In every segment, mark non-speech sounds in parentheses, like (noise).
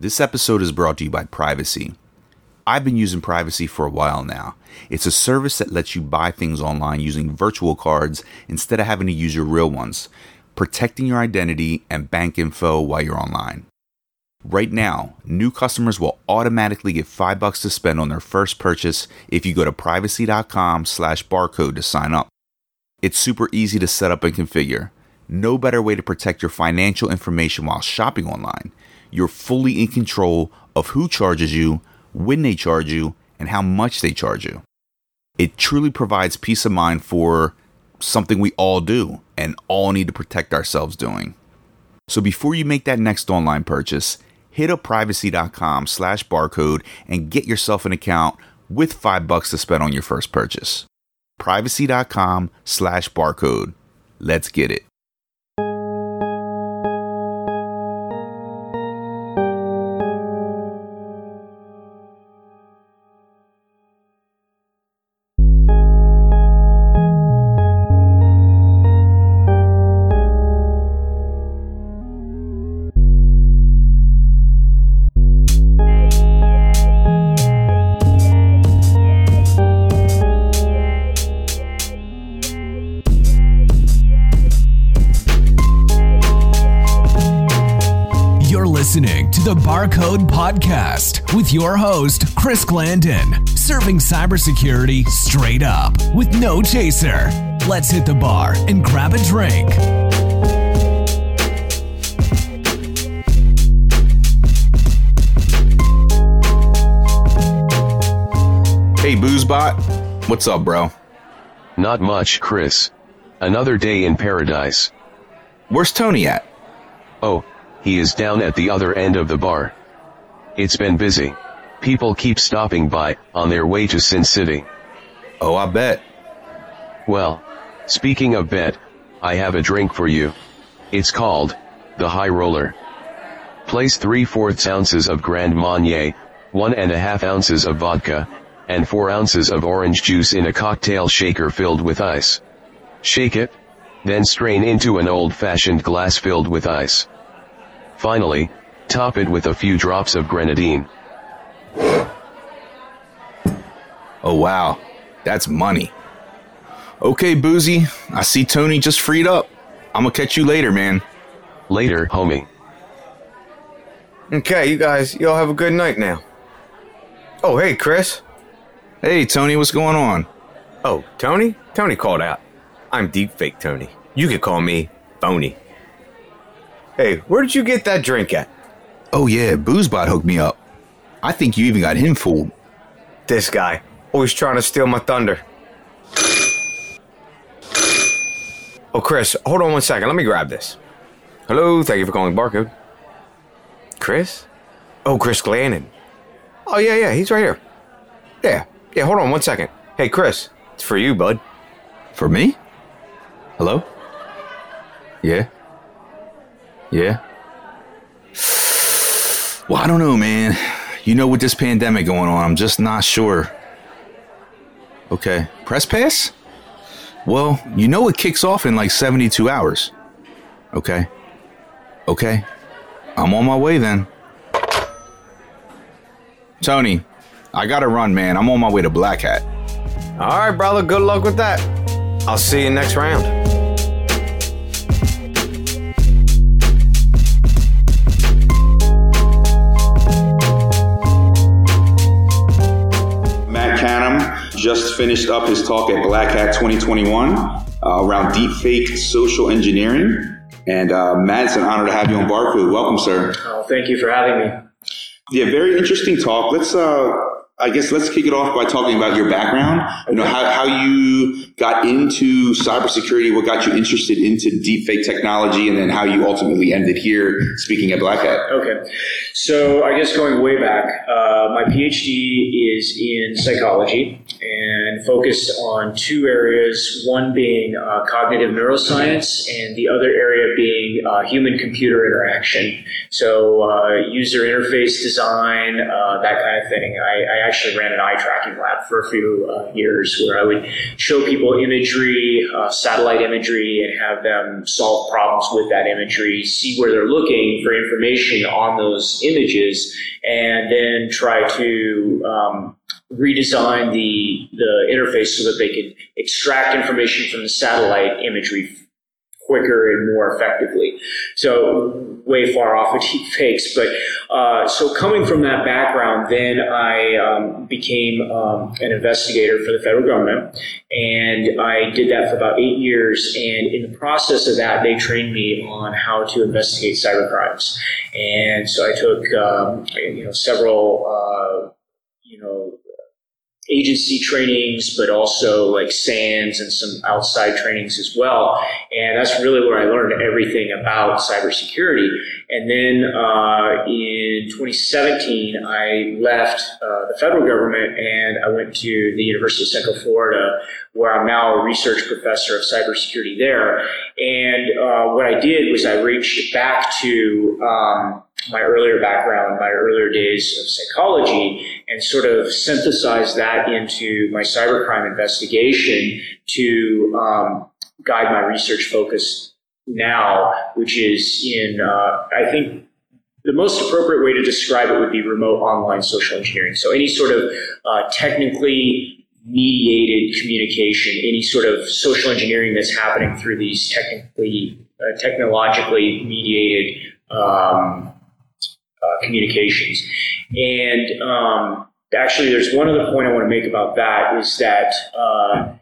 This episode is brought to you by Privacy. I've been using Privacy for a while now. It's a service that lets you buy things online using virtual cards instead of having to use your real ones, protecting your identity and bank info while you're online. Right now, new customers will automatically get 5 bucks to spend on their first purchase if you go to privacy.com/barcode to sign up. It's super easy to set up and configure. No better way to protect your financial information while shopping online. You're fully in control of who charges you, when they charge you, and how much they charge you. It truly provides peace of mind for something we all do and all need to protect ourselves doing. So before you make that next online purchase, hit up privacy.com slash barcode and get yourself an account with five bucks to spend on your first purchase. Privacy.com slash barcode. Let's get it. Podcast with your host, Chris Glander, serving cybersecurity straight up with no chaser. Let's hit the bar and grab a drink. Hey, Boozebot. What's up, bro? Not much, Chris. Another day in paradise. Where's Tony at? Oh, he is down at the other end of the bar. It's been busy. People keep stopping by, on their way to Sin City. Oh, I bet. Well, speaking of bet, I have a drink for you. It's called, the High Roller. Place 3 fourths ounces of Grand Marnier, one and a half ounces of vodka, and 4 ounces of orange juice in a cocktail shaker filled with ice. Shake it, then strain into an old-fashioned glass filled with ice. Finally, top it with a few drops of grenadine. Oh, wow. That's money. Okay, Boozy. I see Tony just freed up. I'm gonna catch you later, man. Later, homie. Okay, you guys, y'all have a good night now. Oh, hey, Chris. Hey, Tony, what's going on? Oh, Tony? Tony called out. I'm Deepfake Tony. You could call me Phony. Hey, where did you get that drink at? Oh, yeah, Boozebot hooked me up. I think you even got him fooled. This guy, always trying to steal my thunder. Oh, Chris, hold on one second. Let me grab this. Hello, thank you for calling Barcode. Chris? Oh, Chris Glander. Oh, yeah, yeah, he's right here. Yeah, yeah, hold on one second. Hey, Chris, it's for you, bud. For me? Hello? Yeah? Yeah? Well, I don't know, man. You know, with this pandemic going on, I'm just not sure. Okay. Press pass? Well, you know it kicks off in like 72 hours. Okay. Okay. I'm on my way then. Tony, I gotta run, man. I'm on my way to Black Hat. All right, brother, good luck with that. I'll see you next round. Just finished up his talk at Black Hat 2021 uh, around deepfake social engineering. And uh, Matt, it's an honor to have you on Barcode. Welcome, sir. Oh, thank you for having me. Yeah, very interesting talk. Let's, uh, I guess, let's kick it off by talking about your background. You know, how, how you got into cybersecurity, what got you interested into deepfake technology, and then how you ultimately ended here speaking at Black Hat. Okay. So, I guess going way back, uh, my PhD is in psychology and focused on two areas one being uh, cognitive neuroscience, and the other area being uh, human computer interaction. So, uh, user interface design, uh, that kind of thing. I, I actually ran an eye tracking lab for a few uh, years where I would show people imagery, uh, satellite imagery, and have them solve problems with that imagery, see where they're looking for information on those images, and then try to um, redesign the the interface so that they could extract information from the satellite imagery quicker and more effectively. So way far off (laughs) of deep fakes, but uh, so coming from that background, then I um, became um, an investigator for the federal government, and I did that for about eight years. And in the process of that, they trained me on how to investigate cyber crimes, and so I took um, you know several uh, you know agency trainings, but also like SANS and some outside trainings as well. And that's really where I learned everything about cybersecurity. And then uh, in 2017, I left uh, the federal government and I went to the University of Central Florida, where I'm now a research professor of cybersecurity there. And uh, what I did was I reached back to um, my earlier background, my earlier days of psychology, and sort of synthesize that into my cybercrime investigation to um, guide my research focus now, which is in, uh, I think, the most appropriate way to describe it would be remote online social engineering. So any sort of uh, technically mediated communication, any sort of social engineering that's happening through these technically, uh, technologically mediated um, uh, communications. And um, actually, there's one other point I want to make about that is that uh,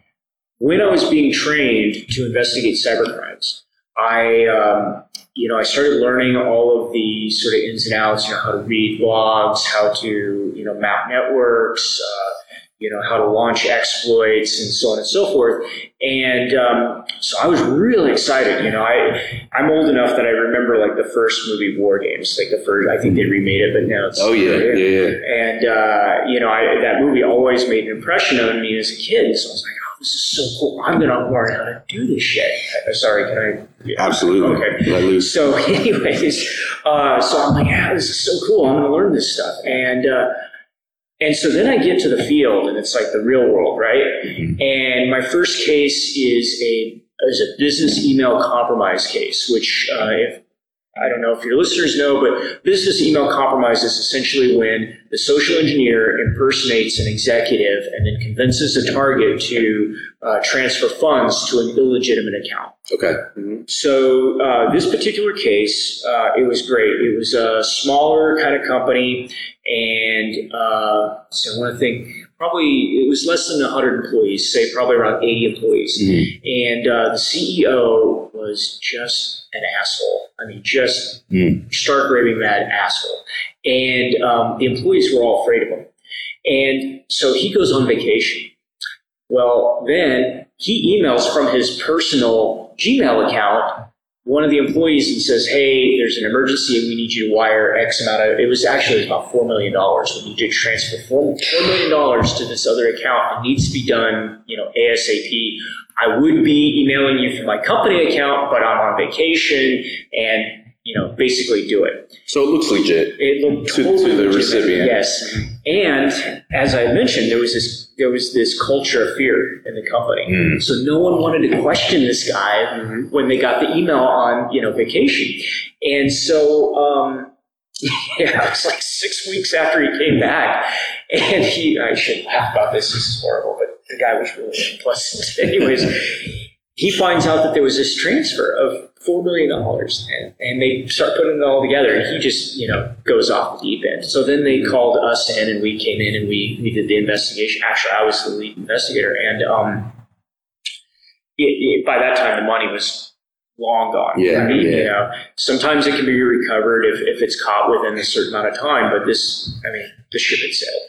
when I was being trained to investigate cybercrimes, I, um, you know, I started learning all of the sort of ins and outs, you know, how to read logs, how to, you know, map networks, uh, you know, how to launch exploits and so on and so forth. And um, so I was really excited. You know, I I'm old enough that I remember like the first movie War Games, like the first. I think they remade it, but now it's oh yeah, yeah, yeah. And uh, you know, I, that movie always made an impression on me as a kid. So I was like, oh, this is so cool. I'm going to learn how to do this shit. Uh, sorry, can I? Yeah. Absolutely. Okay. Let loose. So, (laughs) anyways, uh, so I'm like, yeah, this is so cool. I'm going to learn this stuff. And uh, and so then I get to the field, and it's like the real world, right? Mm-hmm. And my first case is a is a business email compromise case, which uh, if I don't know if your listeners know, but business email compromise is essentially when the social engineer impersonates an executive and then convinces a target to uh, transfer funds to an illegitimate account. Okay. Mm-hmm. So uh, this particular case, uh, it was great. It was a smaller kind of company, and uh, so I want to think probably it was less than 100 employees, say probably around 80 employees. Mm-hmm. And uh, the CEO was just an asshole. I mean, just mm. stark raving mad asshole. And um, the employees were all afraid of him. And so he goes on vacation. Well, then he emails from his personal Gmail account one of the employees and says, "Hey, there's an emergency and we need you to wire X amount of." It was actually about four million dollars. We need to transfer four million dollars to this other account. It needs to be done, you know, ASAP. I would be emailing you from my company account, but I'm on vacation, and you know, basically do it. So it looks legit. It looked to, totally to the legitimate. recipient. Yes, and as I mentioned, there was this there was this culture of fear in the company. Mm. So no one wanted to question this guy Mm-hmm. when they got the email on you know vacation, and so. Um, (laughs) yeah, it was like six weeks after he came back, and he, I should laugh about this, this is horrible, but the guy was really unpleasant. (laughs) Anyways, he finds out that there was this transfer of four million dollars, and, and they start putting it all together, and he just you know goes off the deep end. So then they called us in, and we came in and we we did the investigation. Actually, I was the lead investigator, and um, it, it, by that time the money was long gone. Yeah, I mean, yeah. you know, sometimes it can be recovered if, if it's caught within a certain amount of time, but this, I mean, the ship had sailed.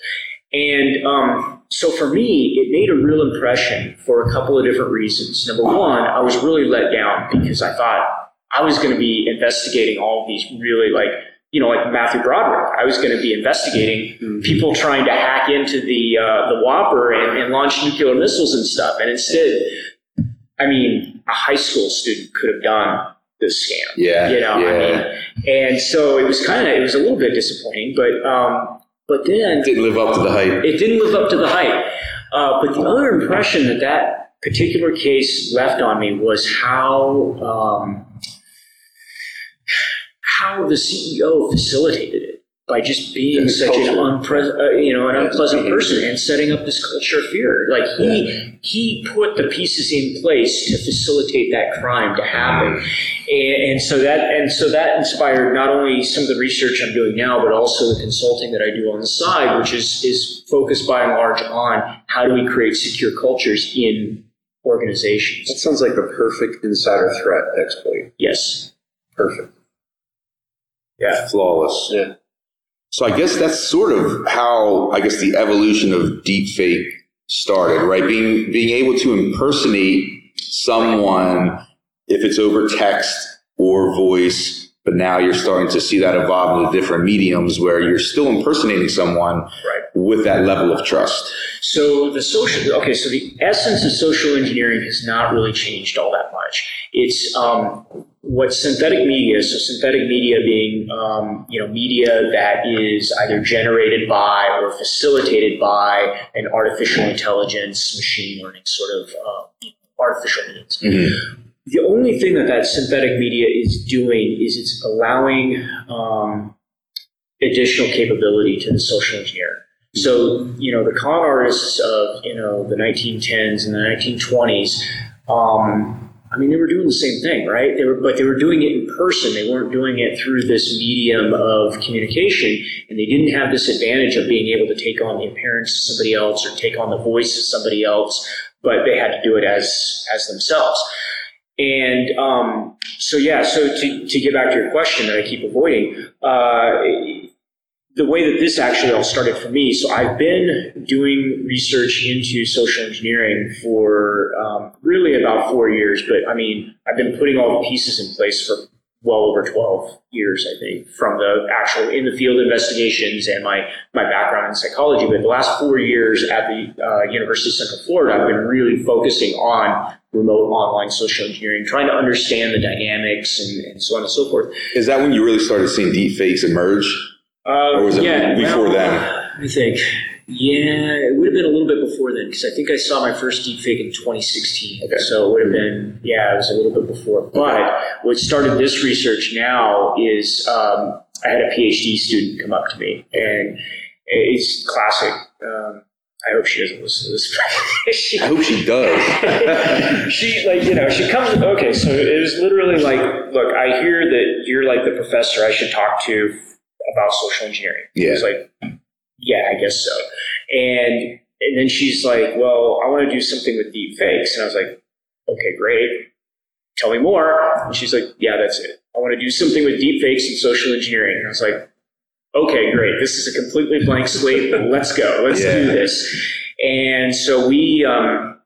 And um, so for me, it made a real impression for a couple of different reasons. Number one, I was really let down because I thought I was going to be investigating all of these really like, you know, like Matthew Broderick. I was going to be investigating people trying to hack into the uh, the WOPR and, and launch nuclear missiles and stuff. And instead, I mean, a high school student could have done this scam. Yeah, You know, I mean, and so it was kind of, it was a little bit disappointing, but, um, But then it Didn't live up to the hype. it didn't live up to the hype. Uh, but the other impression that that particular case left on me was how um, how the CEO facilitated it by just being And such an unpre- uh, you know an unpleasant person and setting up this culture of fear. Like he he put the pieces in place to facilitate that crime to happen, and, and so that and so that inspired not only some of the research I'm doing now, but also the consulting that I do on the side, which is is focused by and large on how do we create secure cultures in organizations. That sounds like the perfect insider threat exploit. Yes. Perfect. Yeah, flawless. Yeah. So I guess that's sort of how I guess the evolution of deepfake started, right? Being being able to impersonate someone if it's over text or voice, but now you're starting to see that evolve into different mediums where you're still impersonating someone Right. with that level of trust. So the social okay, so the essence of social engineering has not really changed all that much. It's um, what synthetic media is. So synthetic media being um, you know media that is either generated by or facilitated by an artificial intelligence, machine learning sort of uh, artificial means. The only thing that that synthetic media is doing is it's allowing um, additional capability to the social engineer. So, you know, the con artists of, you know, the 1910s and the 1920s, um, I mean, they were doing the same thing, right? They were, but they were doing it in person. They weren't doing it through this medium of communication, and they didn't have this advantage of being able to take on the appearance of somebody else or take on the voice of somebody else. But they had to do it as as themselves. And um, so, yeah. So to to get back to your question that I keep avoiding, uh, the way that this actually all started for me. So I've been doing research into social engineering for um, really about four years, but I mean, I've been putting all the pieces in place for well over 12 years, I think, from the actual in the field investigations and my, my background in psychology. But the last four years at the uh, University of Central Florida, I've been really focusing on remote online social engineering, trying to understand the dynamics and, and so on and so forth. Is that when you really started seeing deepfakes emerge? Uh, Or was it yeah, before well, then? I think. Yeah, it would have been a little bit before then because I think I saw my first deepfake in 2016. Okay. So it would have been, yeah, it was a little bit before. But what started this research now is um, I had a PhD student come up to me, and it's classic. Um, I hope she doesn't listen to this. (laughs) She- I hope she does. (laughs) she like you know she comes okay so it was literally like look i hear that you're like the professor i should talk to about social engineering. Yeah. I was like yeah i guess so. And and then she's like well i want to do something with deep fakes and i was like okay great. Tell me more. And she's like yeah that's it. I want to do something with deep fakes and social engineering. And i was like okay great. This is a completely blank slate. (laughs) Let's go. Let's Yeah. do this. And so we um,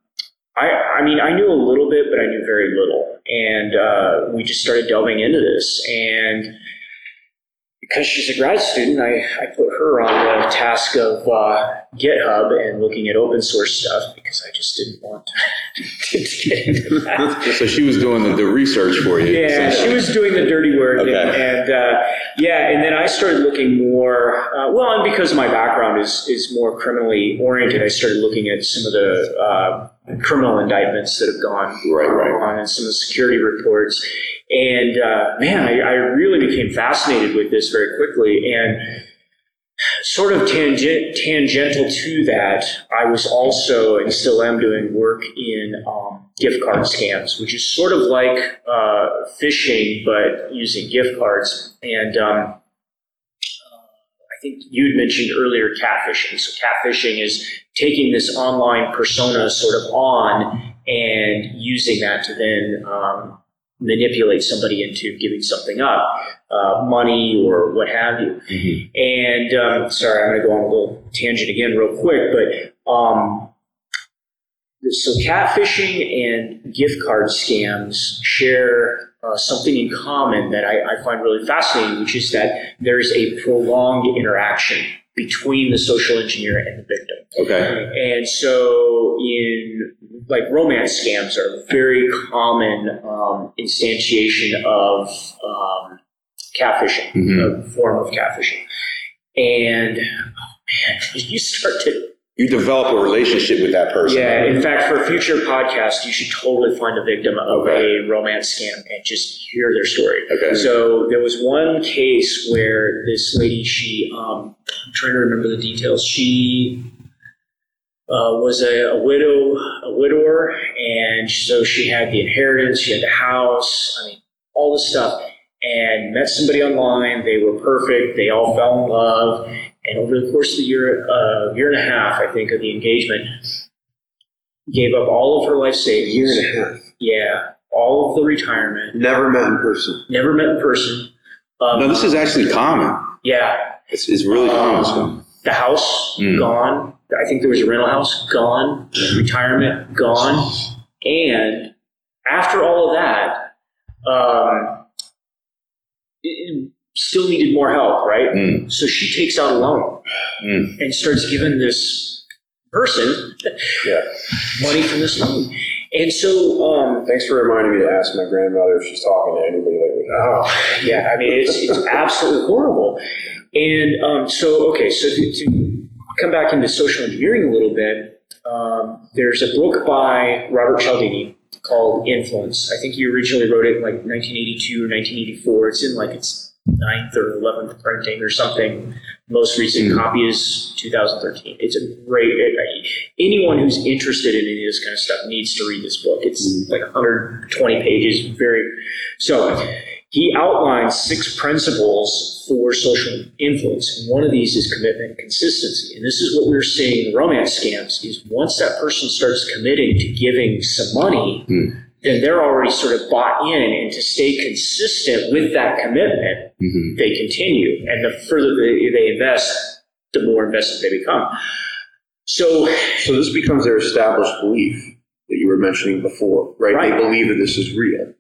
I, I mean, I knew a little bit, but I knew very little. And uh, we just started delving into this. And because she's a grad student, I, I put her on the task of uh, GitHub and looking at open source stuff because I just didn't want to, (laughs) to get into that. (laughs) so she was doing the, the research for you. Yeah, she was doing the dirty work, Okay. and, and uh, yeah, and then I started looking more. Uh, well, and because my background is is more criminally oriented, I started looking at some of the uh, criminal indictments that have gone Right, right. on, and some of the security reports. And uh, man, I, I really became fascinated with this very quickly, and sort of tangent, tangential to that, I was also and still am doing work in um, gift card scams, which is sort of like uh, phishing but using gift cards. And um, think you'd mentioned earlier catfishing. So catfishing is taking this online persona sort of on and using that to then um, manipulate somebody into giving something up, uh, money or what have you. And um, sorry, I'm going to go on a little tangent again, real quick, but um, so catfishing and gift card scams share uh, something in common that I, I find really fascinating, which is that there is a prolonged interaction between the social engineer and the victim. Okay. And so, in like romance scams are a very common um, instantiation of um, catfishing, Mhm. a form of catfishing. And man, (laughs) you start to You develop a relationship with that person. yeah. In fact, for a future podcast, you should totally find a victim of Okay. a romance scam and just hear their story. Okay. So there was one case where this lady, she, um, I'm trying to remember the details. She uh, was a, a widow, a widower, and so she had the inheritance, she had the house, I mean, all this stuff, and met somebody online. They were perfect. They all fell in love, and over the course of the year, uh, year and a half, I think, of the engagement, gave up all of her life savings. Year and a half. Yeah, all of the retirement. Never met in person. Never met in person. Um, No, this is actually common. yeah. It's, it's really common. so. Um, the house Mm. gone. I think there was a rental house gone. Retirement gone. And after all of that, um, it- it still needed more help, right? Mm. So she takes out a loan Mm. and starts giving this person (laughs) Yeah. money from this loan. And so, um, Thanks for reminding me to ask my grandmother if she's talking to anybody lately. Oh, yeah. I mean, it's, it's absolutely horrible. And um, so, okay, so to, to come back into social engineering a little bit, um, there's a book by Robert Cialdini called Influence. I think he originally wrote it in like 1982 or 1984. It's in like its ninth or 11th printing or something. Most recent hmm. copy is 2013. It's a great, it, anyone who's interested in any of this kind of stuff needs to read this book. It's hmm. like 120 pages, very, so he outlines six principles for social influence. And one of these is commitment and consistency. And this is what we're seeing in the romance scams is once that person starts committing to giving some money, hmm. Then they're already sort of bought in and to stay consistent with that commitment, Mhm. they continue. And the further they, they invest, the more invested they become. So So this becomes their established belief that you were mentioning before, right? Right. They believe that this is real.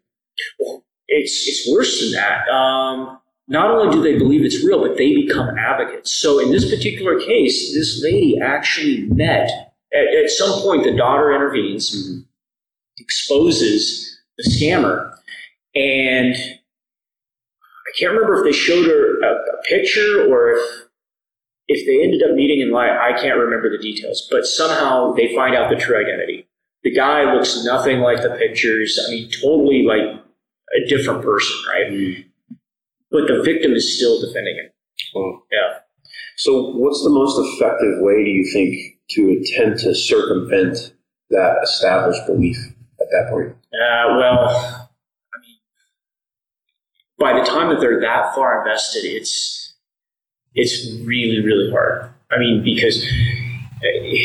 it's it's worse than that. Um, not only do they believe it's real, but they become advocates. So in this particular case, this lady actually met at, at some point. The daughter intervenes, exposes the scammer, and I can't remember if they showed her a, a picture or if if they ended up meeting in life. I can't remember the details, but somehow they find out the true identity. The guy looks nothing like the pictures. I mean, totally like a different person, right? Hmm. But the victim is still defending him. Wow. Yeah. So what's the most effective way, do you think, to attempt to circumvent that established belief at that point? Uh, well, I mean, by the time that they're that far invested, it's it's really really hard. I mean, because uh,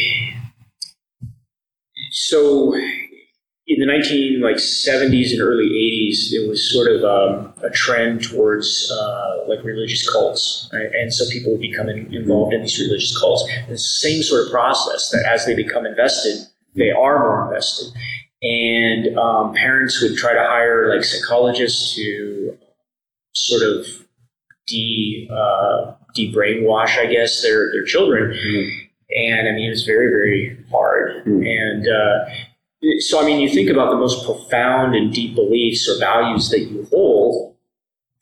so in the nineteen like seventies and early eighties, there was sort of um, a trend towards uh, like religious cults, right? and so people would become involved in these religious cults. And the same sort of process that as they become invested, they are more invested and um, parents would try to hire like psychologists to sort of de uh, de brainwash, I guess, their their children. And I mean, it was very very hard. And uh, so, I mean, you think about the most profound and deep beliefs or values that you hold.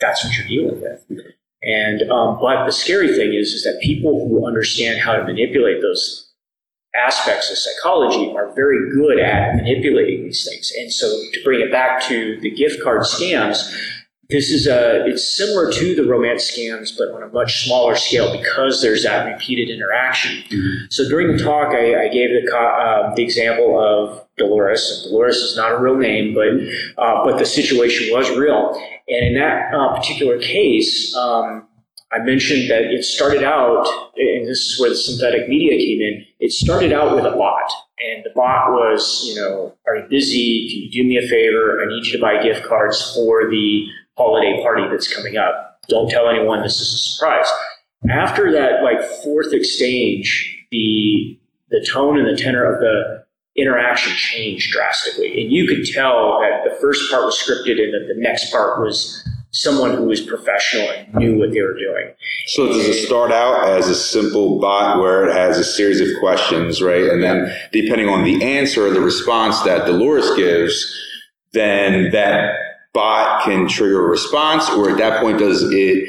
That's what you're dealing with. And um, but the scary thing is, is that people who understand how to manipulate those aspects of psychology are very good at manipulating these things. And so to bring it back to the gift card scams, this is a it's similar to the romance scams, but on a much smaller scale because there's that repeated interaction. So during the talk, I, I gave the uh, the example of Dolores. And Dolores is not a real name, but uh, but the situation was real. And in that uh, particular case, um, I mentioned that it started out, and this is where the synthetic media came in. It started out with a bot, and the bot was, you know, are you busy? Can you do me a favor? I need you to buy gift cards for the holiday party that's coming up. Don't tell anyone this is a surprise. After that, like fourth exchange, the the tone and the tenor of the interaction changed drastically, and you could tell that the first part was scripted, and that the next part was someone who was professional and knew what they were doing. So does it start out as a simple bot where it has a series of questions, right? And then depending on the answer or the response that Dolores gives, then that bot can trigger a response, or at that point does it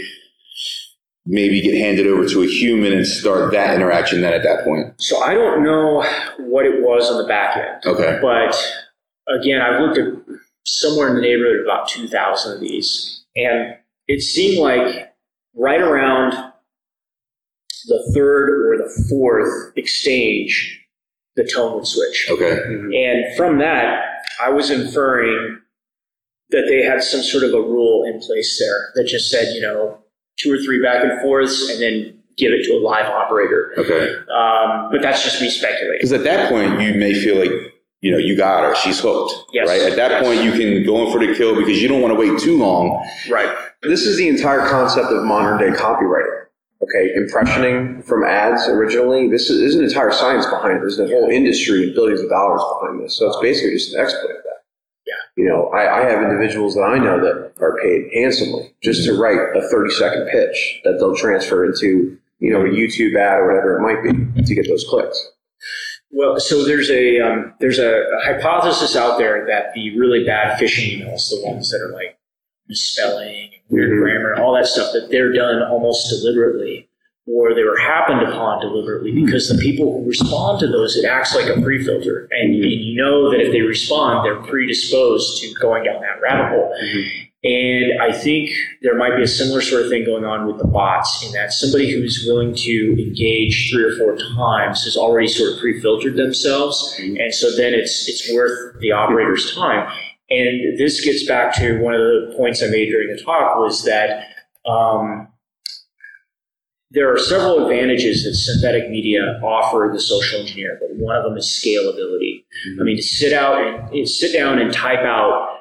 maybe get handed over to a human and start that interaction then at that point? So I don't know what it was on the back end. Okay. But again, I've looked at somewhere in the neighborhood of about 2,000 of these. And it seemed like right around the third or the fourth exchange, the tone would switch. Okay. And from that, I was inferring that they had some sort of a rule in place there that just said, you know, two or three back and forths and then give it to a live operator. Okay. Um, but that's just me speculating. Because at that point, you may feel like, you know, you got her. She's hooked. Yes. Right? At that Yes. point, you can go in for the kill because you don't want to wait too long. Right. This is the entire concept of modern day copywriting. Okay, impressioning from ads originally. This is, there's an entire science behind it. There's a whole industry and billions of dollars behind this. So it's basically just an exploit of that. Yeah. You know, I, I have individuals that I know that are paid handsomely just to write a 30 second pitch that they'll transfer into, you know, a YouTube ad or whatever it might be to get those clicks. Well, so there's a um, there's a, a hypothesis out there that the really bad phishing emails, the ones that are like misspelling, weird Mhm. grammar, all that stuff, that they're done almost deliberately, or they were happened upon deliberately, because the people who respond to those, it acts like a pre-filter, and you, you know that if they respond, they're predisposed to going down that rabbit hole. And I think there might be a similar sort of thing going on with the bots in that somebody who's willing to engage three or four times has already sort of pre-filtered themselves. And so then it's, it's worth the operator's time. And this gets back to one of the points I made during the talk was that, um, there are several advantages that synthetic media offer the social engineer, but one of them is scalability. I mean, to sit out and sit down and type out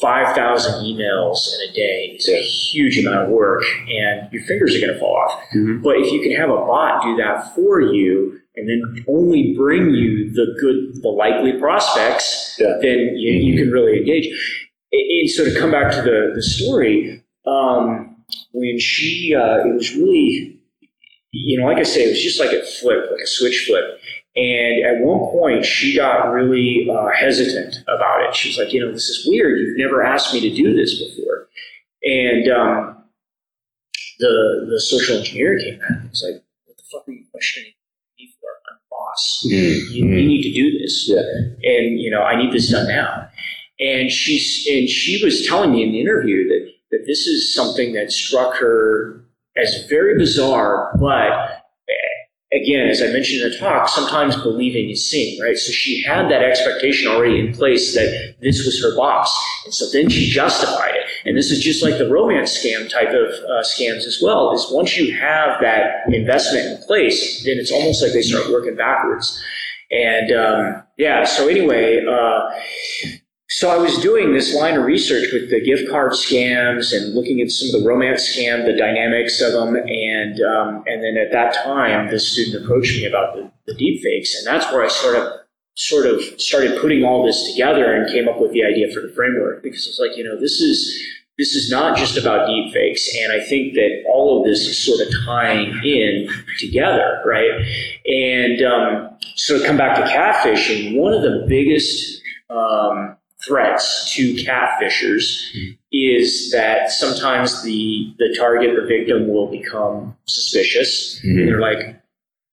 5,000 emails in a day is a huge amount of work, and your fingers are going to fall off. But if you can have a bot do that for you, and then only bring you the good, the likely prospects, Yeah. then you, you can really engage. And so to come back to the, the story, um, when she, uh, it was really, you know, like I say, it was just like a flipped, like a switch flip. And at one point, she got really uh, hesitant about it. She's like, you know, this is weird. You've never asked me to do this before. And um, the the social engineer came back and was like, what the fuck are you questioning me for? I'm the boss. You, you need to do this. Yeah. And, you know, I need this done now. And she's and she was telling me in the interview that that this is something that struck her as very bizarre, but again, as I mentioned in the talk, sometimes believing is seeing, right? So she had that expectation already in place that this was her boss. And so then she justified it. And this is just like the romance scam type of uh, scams as well, is once you have that investment in place, then it's almost like they start working backwards. And um, yeah, so anyway, uh, so I was doing this line of research with the gift card scams and looking at some of the romance scam, the dynamics of them, and um, and then at that time, the student approached me about the, the deep fakes, and that's where I sort of sort of started putting all this together and came up with the idea for the framework because it's like you know this is this is not just about deep fakes, and I think that all of this is sort of tying in together, right? And um, so to come back to catfishing, one of the biggest um, threats to catfishers is that sometimes the the target, the victim, will become suspicious. And they're like,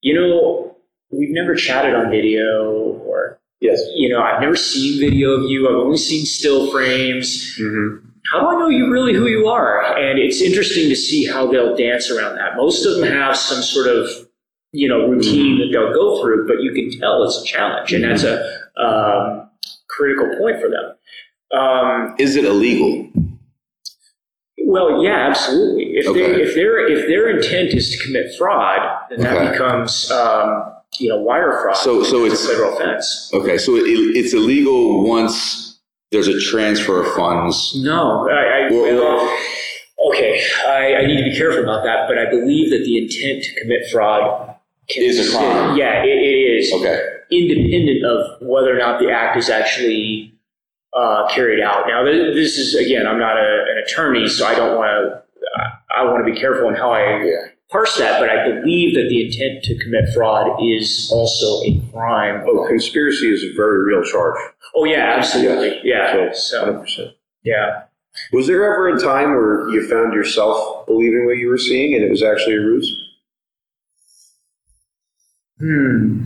you know, we've never chatted on video, or Yes. you know, I've never seen video of you. I've only seen still frames. Mm-hmm. How do I know you really who you are? And it's interesting to see how they'll dance around that. Most of them have some sort of you know routine that they'll go through, but you can tell it's a challenge, and that's a um, critical point for them. Um, Is it illegal? well, yeah, absolutely. If Okay. they if their if their intent is to commit fraud, then that becomes um, you know wire fraud. So- so It's a federal offense. Okay, so it, it's illegal once there's a transfer of funds. No, I, I Well- well, okay. I, I need to be careful about that, but I believe that the intent to commit fraud Is a crime. Yeah, it, it is. Okay. independent of whether or not the act is actually uh, carried out. Now, th- this is again, I'm not a, an attorney, so I don't want to. I want to be careful in how I Yeah. parse that, but I believe that the intent to commit fraud is also a crime. Oh, conspiracy is a very real charge. Oh yeah, absolutely, yeah. So, 100%. yeah. Was there ever a time where you found yourself believing what you were seeing and it was actually a ruse? Hmm.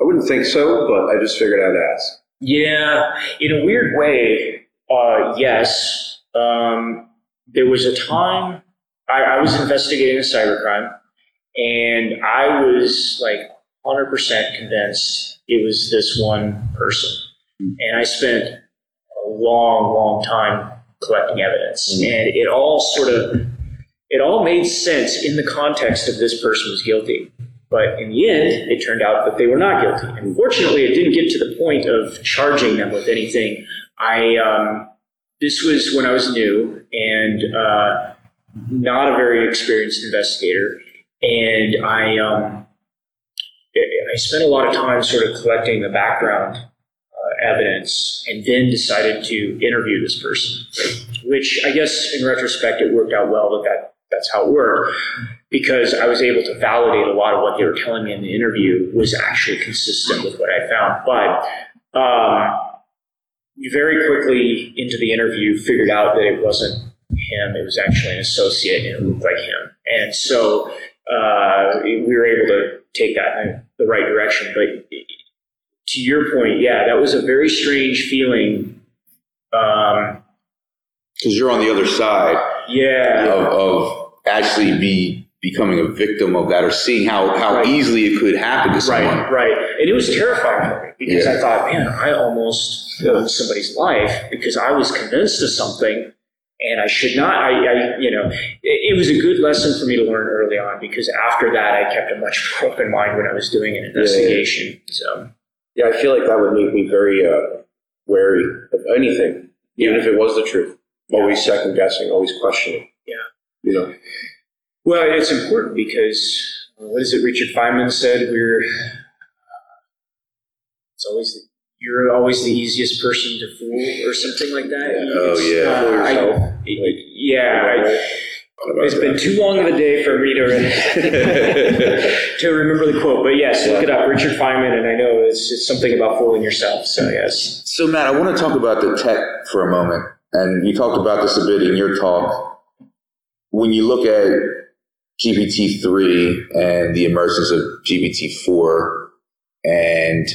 I wouldn't think so, but I just figured I'd ask. Yeah, in a weird way, uh, yes. Um, there was a time I, I was investigating a cybercrime, and I was like 100% convinced it was this one person. And I spent a long, long time collecting evidence, and it all sort of it all made sense in the context of this person was guilty. But in the end, it turned out that they were not guilty. And fortunately, it didn't get to the point of charging them with anything. I um, this was when I was new and uh, not a very experienced investigator, and I um, I spent a lot of time sort of collecting the background uh, evidence, and then decided to interview this person. Which I guess, in retrospect, it worked out well that, that that's how it worked because I was able to validate a lot of what they were telling me in the interview was actually consistent with what I found. But um, very quickly into the interview, figured out that it wasn't him; it was actually an associate, and it looked like him. And so uh, we were able to take that in the right direction. But to your point, yeah, that was a very strange feeling. Um, Because you're on the other side yeah, of, of actually be becoming a victim of that or seeing how, how Right. easily it could happen to someone. Right, right. And it was terrifying for me because Yeah. I thought, man, I almost ruined somebody's life because I was convinced of something and I should not. I, I you know, it, it was a good lesson for me to learn early on because after that, I kept a much more open mind when I was doing an investigation. So, Yeah, I feel like that would make me very uh, wary of anything, even if it was the truth. Always second guessing, always questioning. Yeah. Well, it's important because uh, what is it? Richard Feynman said we're. It's always you're always the easiest person to fool, or something like that. Oh, It's, yeah. uh, I- yourself. yeah. I, It's been too long of a day for me to, (laughs) to remember the quote, but yes, look it up, Richard Feynman, and I know it's, it's something about fooling yourself. So yes, So, Matt, I want to talk about the tech for a moment. And you talked about this a bit in your talk. When you look at GPT 3 and the emergence of GPT 4 and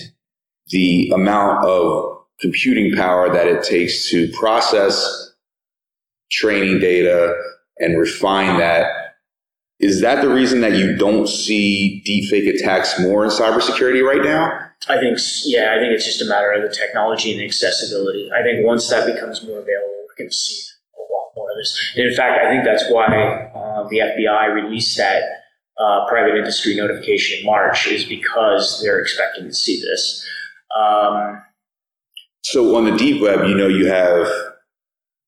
the amount of computing power that it takes to process training data and refine that, is that the reason that you don't see deepfake attacks more in cybersecurity right now? I think yeah, I think it's just a matter of the technology and accessibility. I think once that becomes more available, we're going to see a lot more of this. And in fact, I think that's why uh, the FBI released that uh, private industry notification in March, is because they're expecting to see this. Um, So on the deep web, you know, you have,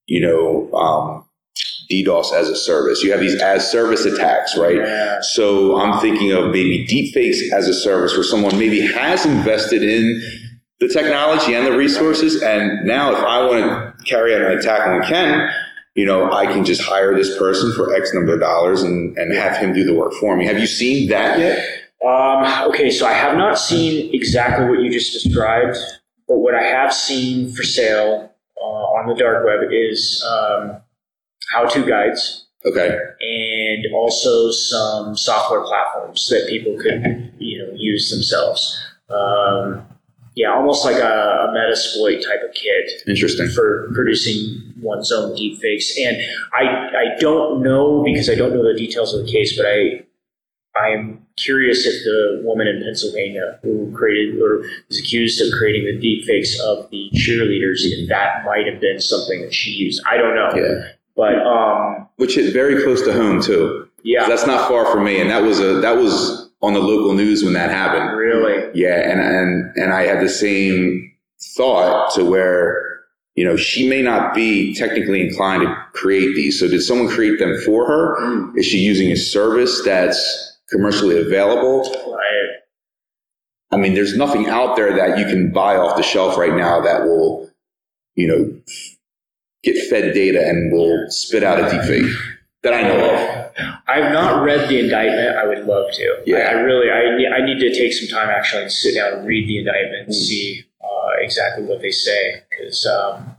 you know, um, DDoS as a service. You have these as service attacks, right? Yeah. So I'm thinking of maybe deepfakes as a service where someone maybe has invested in the technology and the resources. And now if I want to carry out an attack on Ken, you know, I can just hire this person for X number of dollars and, and have him do the work for me. Have you seen that yet? Um, okay, so I have not seen exactly what you just described, but what I have seen for sale uh, on the dark web is um, how-to guides Okay. and also some software platforms that people could, you know, use themselves. Um, yeah, almost like a, a Metasploit type of kit Interesting. for producing one's own deepfakes. And I, I don't know because I don't know the details of the case, but I I am curious if the woman in Pennsylvania who created or was accused of creating the deepfakes of the cheerleaders, if that might have been something that she used. I don't know. Yeah. But um, Which is very close to home too. yeah, That's not far from me, and that was a that was on the local news when that happened. really. Yeah, and and and I had the same thought to where you know she may not be technically inclined to create these. So did someone create them for her? Hmm. Is she using a service that's commercially available? I, I mean, there's nothing out there that you can buy off the shelf right now that will, you know, get fed data and will spit out a deepfake that I know of. I've not read the indictment. I would love to. Yeah. I, I really, I, I need to take some time actually and sit down and read the indictment and see uh, exactly what they say. Because, um,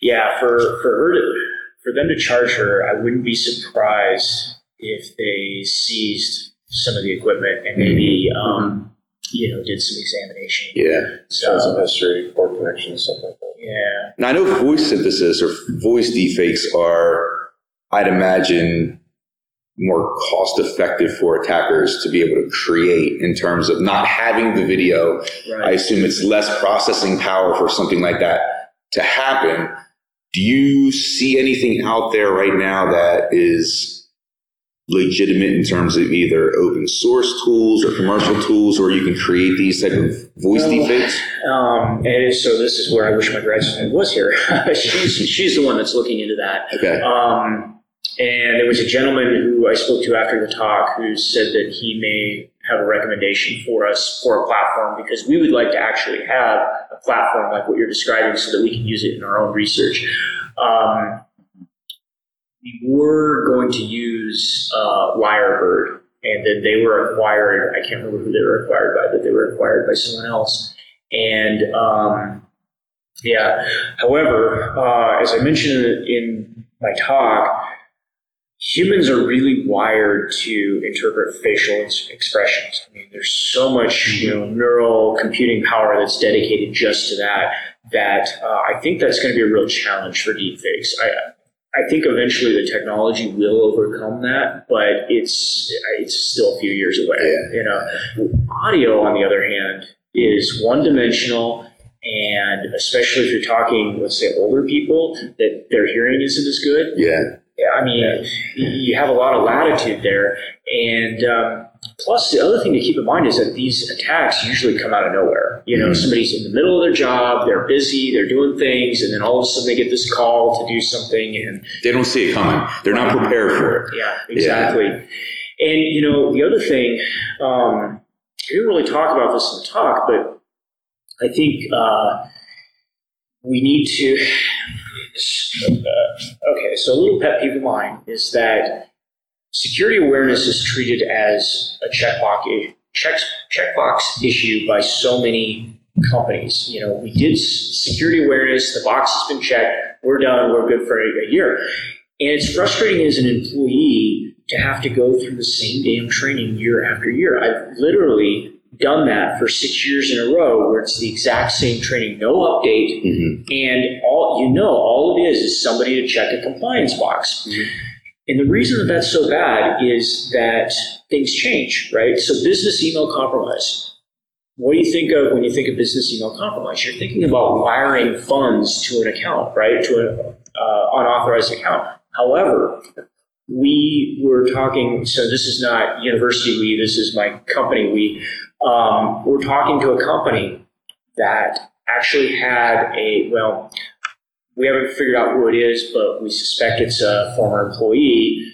Yeah, for for her to, for them to charge her, I wouldn't be surprised if they seized some of the equipment and maybe um, you know did some examination. Yeah. Shows So of history, port connections, stuff like that. yeah, Now I know voice synthesis or voice deepfakes are, I'd imagine, more cost effective for attackers to be able to create in terms of not having the video. I assume it's less processing power for something like that to happen. Do you see anything out there right now that is legitimate in terms of either open source tools or commercial tools where you can create these type of voice Well, deepfakes? Um, and so this is where I wish my grad student was here. (laughs) she's she's the one that's looking into that. Okay. Um, and there was a gentleman who I spoke to after the talk who said that he may have a recommendation for us for a platform because we would like to actually have a platform like what you're describing so that we can use it in our own research. Um, we were going to use uh, Lyrebird, and then they were acquired. I can't remember who they were acquired by, but they were acquired by someone else. And um, yeah, however, uh, as I mentioned in my talk, humans are really wired to interpret facial expressions. I mean, there's so much you know neural computing power that's dedicated just to that. That uh, I think that's going to be a real challenge for deepfakes. I I think eventually the technology will overcome that, but it's it's still a few years away. Yeah. You know, audio on the other hand is one dimensional. And especially if you're talking, let's say, older people, that their hearing isn't as good, Yeah. Yeah, I mean, you have a lot of latitude there. And um, plus, the other thing to keep in mind is that these attacks usually come out of nowhere. You know, somebody's in the middle of their job, they're busy, they're doing things, and then all of a sudden they get this call to do something. And They don't see it coming. They're not prepared for it. yeah, exactly. And, you know, the other thing, um, I didn't really talk about this in the talk, but I think uh, we need to. Okay, so a little pet peeve of mine is that security awareness is treated as a checkbox check, checkbox issue by so many companies. You know, we did security awareness, the box has been checked, we're done, we're good for a year. And it's frustrating as an employee to have to go through the same damn training year after year. I've literally done that for six years in a row where it's the exact same training, no update, and all you know, all it is is somebody to check a compliance box. And the reason that that's so bad is that things change, right? So business email compromise. What do you think of when you think of business email compromise? You're thinking about wiring funds to an account, right? To an uh, unauthorized account. However, we were talking, so this is not university we, this is my company we. Um, we're talking to a company that actually had a, well, we haven't figured out who it is, but we suspect it's a former employee,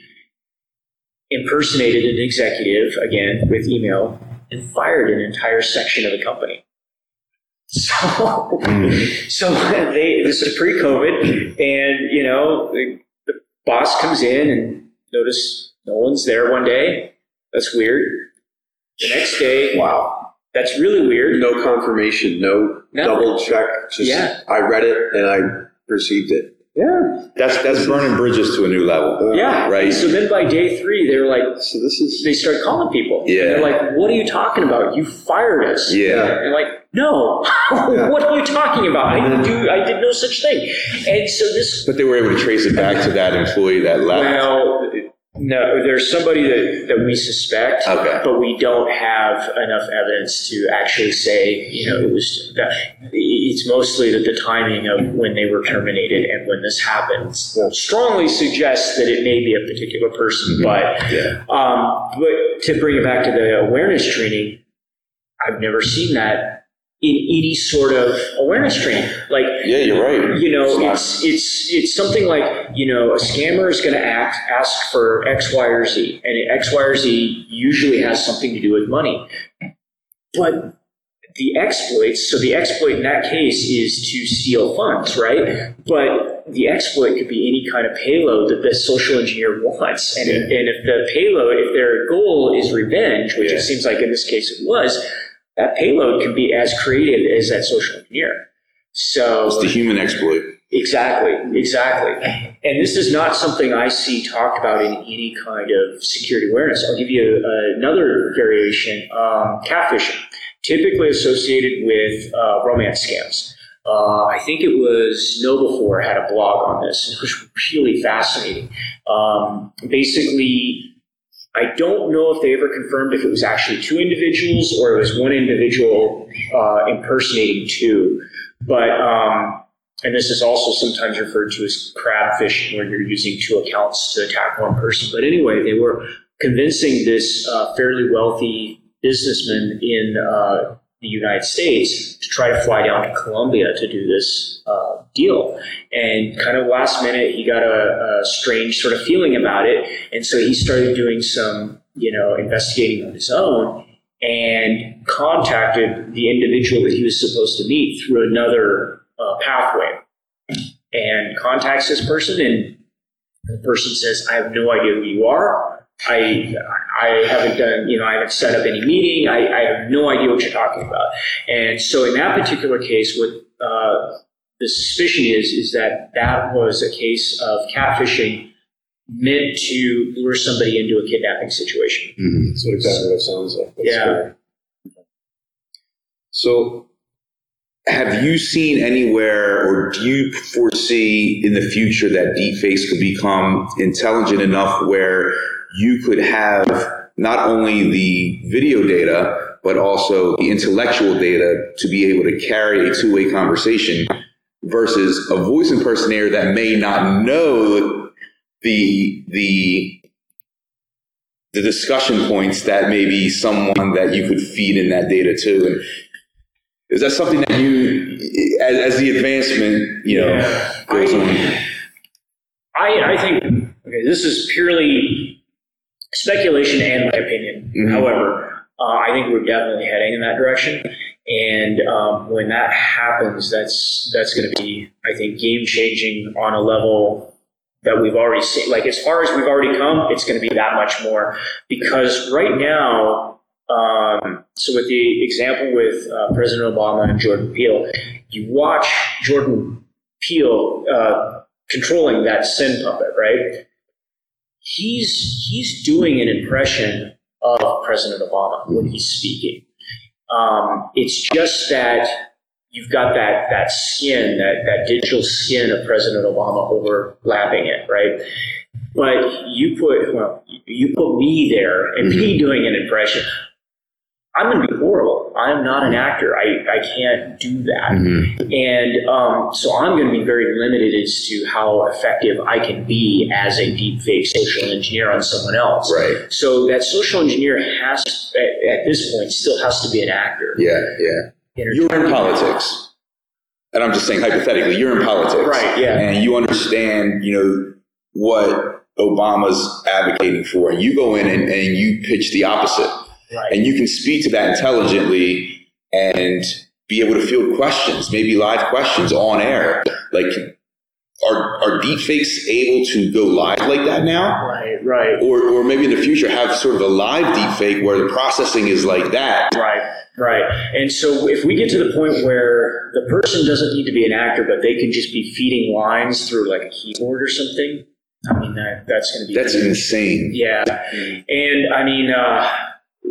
impersonated an executive, again, with email, and fired an entire section of the company. So, so they, this is pre-COVID, and, you know, the, the boss comes in and notice no one's there one day. That's weird. The next day, Wow. that's really weird. No confirmation, no, No. double check. Just Yeah. I read it and I received it. Yeah. That's that's burning bridges to a new level. Yeah. Right. So then by day three, they were like, So this is they start calling people. Yeah. And they're like, what are you talking about? You fired us. Yeah. And like, no, (laughs) what are you talking about? I didn't do, I did no such thing. And so this, But they were able to trace it back to that employee that left. well, no, there's somebody that, that we suspect, Okay. but we don't have enough evidence to actually say, you know, it was, that. it's mostly that the timing of when they were terminated and when this happens strongly suggests that it may be a particular person, but Yeah. Um, but to bring it back to the awareness training, I've never seen that in any sort of awareness training. Like, Yeah, you're right. you know, It's it's it's something like you know a scammer is going to act ask for X, Y, or Z, and X, Y, or Z usually has something to do with money, but the exploits. So the exploit in that case is to steal funds, right? But the exploit could be any kind of payload that the social engineer wants, and, and if the payload, if their goal is revenge, which Yeah. it seems like in this case it was, that payload can be as creative as that social engineer. So It's the human exploit. Exactly, exactly. And this is not something I see talked about in any kind of security awareness. I'll give you another variation um, catfishing, typically associated with uh, romance scams. Uh, I think it was KnowBe4 had a blog on this. It was really fascinating. Um, basically, I don't know if they ever confirmed if it was actually two individuals or it was one individual uh, impersonating two. But um, and this is also sometimes referred to as crab fishing, where you're using two accounts to attack one person. But anyway, they were convincing this uh, fairly wealthy businessman in uh, the United States to try to fly down to Colombia to do this uh, deal. And kind of last minute, he got a, a, strange sort of feeling about it, and so he started doing some, you know, investigating on his own and contacted the individual that he was supposed to meet through another uh, pathway and contacts this person and the person says, I have no idea who you are. I I haven't done, you know, I haven't set up any meeting. I, I have no idea what you're talking about. And so in that particular case, what uh, the suspicion is, is that that was a case of catfishing meant to lure somebody into a kidnapping situation. Mm-hmm. That's what exactly what it sounds like. That's yeah. Scary. So have you seen anywhere or do you foresee in the future that deepfakes could become intelligent enough where you could have not only the video data but also the intellectual data to be able to carry a two-way conversation versus a voice impersonator that may not know the the the discussion points that maybe someone that you could feed in that data to and is that something that you, as, as the advancement, you know, goes on? I, I think okay, this is purely speculation and my opinion. Mhm. However, uh, I think we're definitely heading in that direction. And um, when that happens, that's that's going to be, I think, game changing on a level that we've already seen. Like as far as we've already come, it's going to be that much more because right now. Um, so with the example with uh, President Obama and Jordan Peele, you watch Jordan Peele uh, controlling that synpuppet, right? He's he's doing an impression of President Obama when he's speaking. Um, it's just that you've got that that skin, that that digital skin of President Obama overlapping it, right? But you put well, you put me there and me doing an impression. I'm going to be horrible. I'm not an actor. I, I can't do that. And um, so I'm going to be very limited as to how effective I can be as a deepfake social engineer on someone else. Right. So that social engineer has, at, at this point, still has to be an actor. Yeah, yeah. You're in politics. And I'm just saying hypothetically, you're in politics. Right, yeah. And you understand, you know, what Obama's advocating for. And you go in and, and you pitch the opposite. Right. And you can speak to that intelligently and be able to field questions, maybe live questions on air. Like, are, are deepfakes able to go live like that now? Right, right, Or, or maybe in the future have sort of a live deepfake where the processing is like that. right, right. And so if we get to the point where the person doesn't need to be an actor, but they can just be feeding lines through like a keyboard or something, I mean, that, that's going to be That's insane. Yeah. And I mean, uh,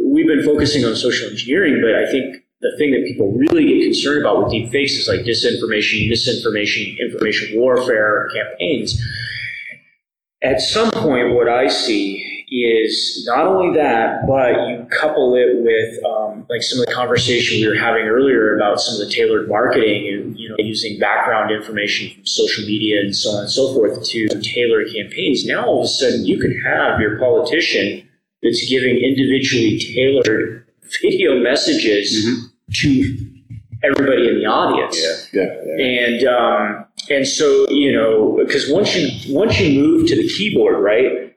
we've been focusing on social engineering, but I think the thing that people really get concerned about with deep fakes is like disinformation, misinformation, information warfare campaigns. At some point, what I see is not only that, but you couple it with um, like some of the conversation we were having earlier about some of the tailored marketing and you know using background information from social media and so on and so forth to tailor campaigns. Now all of a sudden you can have your politician that's giving individually tailored (laughs) video messages to everybody in the audience. Yeah. Yeah. yeah. And um, and so you know because once you once you move to the keyboard, right,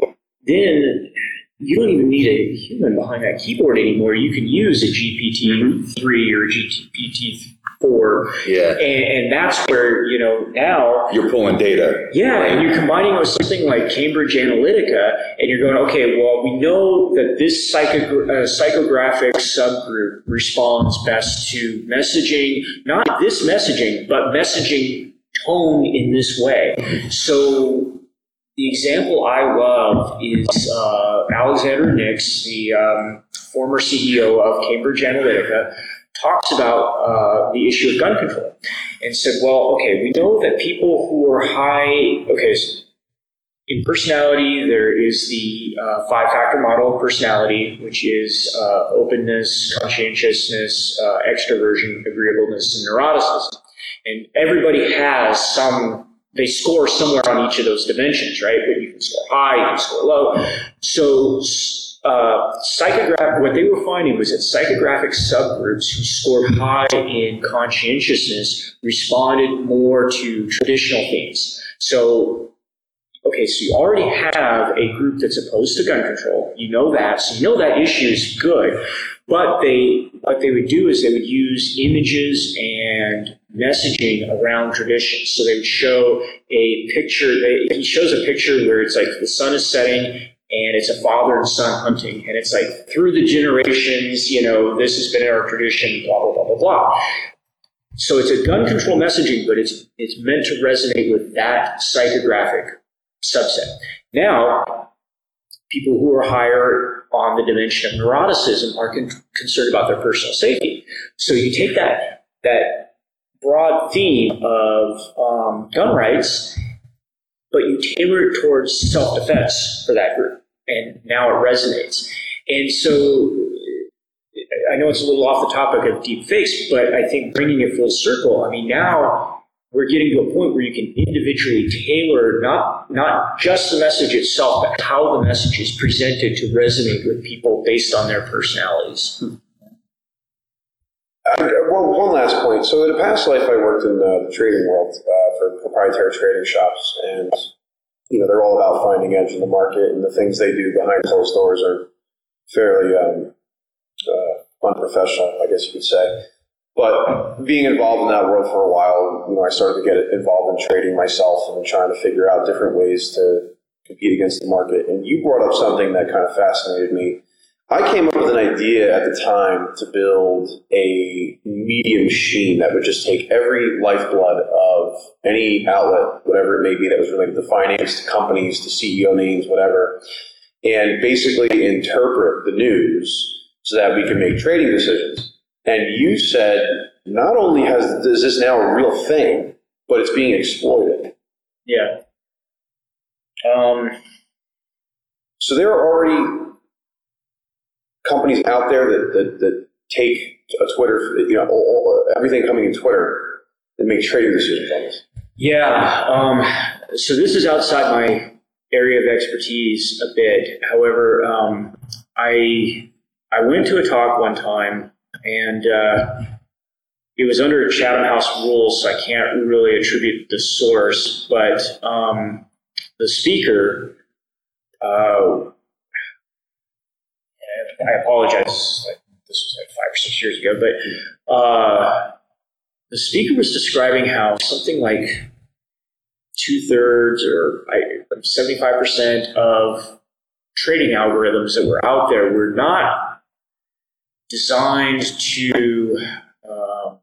then you don't even need a human behind that keyboard anymore. You can use a GPT three or GPT four, Yeah. and, and that's where you know now You're pulling data. yeah, and you're combining it with something like Cambridge Analytica, and you're going, okay, well, we know that this psycho- uh, psychographic subgroup responds best to messaging, not this messaging, but messaging tone in this way. So the example I love is uh, Alexander Nix, the um, former CEO of Cambridge Analytica, talks about uh, the issue of gun control and said, well, okay, we know that people who are high, okay, so in personality, there is the uh, five factor model of personality, which is uh, openness, conscientiousness, uh, extroversion, agreeableness, and neuroticism. And everybody has some, they score somewhere on each of those dimensions, right? But you can score high, you can score low. So, uh, psychograph, what they were finding was that psychographic subgroups who scored high in conscientiousness responded more to traditional themes. So okay, so you already have a group that's opposed to gun control. You know that, so you know that issue is good. But they, what they would do is they would use images and messaging around traditions. So they would show a picture. They, he shows a picture where it's like the sun is setting and it's a father and son hunting, and it's like through the generations. You know, this has been our tradition. Blah blah blah blah blah. So it's a gun control messaging, but it's it's meant to resonate with that psychographic subset. Now, people who are higher on the dimension of neuroticism are con- concerned about their personal safety. So you take that that broad theme of um, gun rights, but you tailor it towards self-defense for that group, and now it resonates. And so I know it's a little off the topic of deep fakes, but I think bringing it full circle, I mean, now we're getting to a point where you can individually tailor not not just the message itself, but how the message is presented to resonate with people based on their personalities. Uh, well, one last point. So, in a past life, I worked in uh, the trading world uh, for proprietary trading shops, and you know they're all about finding edge in the market, and the things they do behind closed doors are fairly um, uh, unprofessional, I guess you could say. But being involved in that world for a while, you know, I started to get involved in trading myself and trying to figure out different ways to compete against the market. And you brought up something that kind of fascinated me. I came up with an idea at the time to build a media machine that would just take every lifeblood of any outlet, whatever it may be, that was related to finance, to companies, to CEO names, whatever, and basically interpret the news so that we can make trading decisions. And you said not only has is this now a real thing, but it's being exploited. Yeah. Um, so there are already companies out there that, that, that take a Twitter, you know, all, everything coming in Twitter and make trading decisions on this. Yeah. Um, so this is outside my area of expertise a bit. However, um, I I went to a talk one time and uh, it was under Chatham House rules, so I can't really attribute the source, but um, the speaker, uh, I apologize, this was like five or six years ago, but uh, the speaker was describing how something like two thirds or 75% of trading algorithms that were out there were not designed to uh,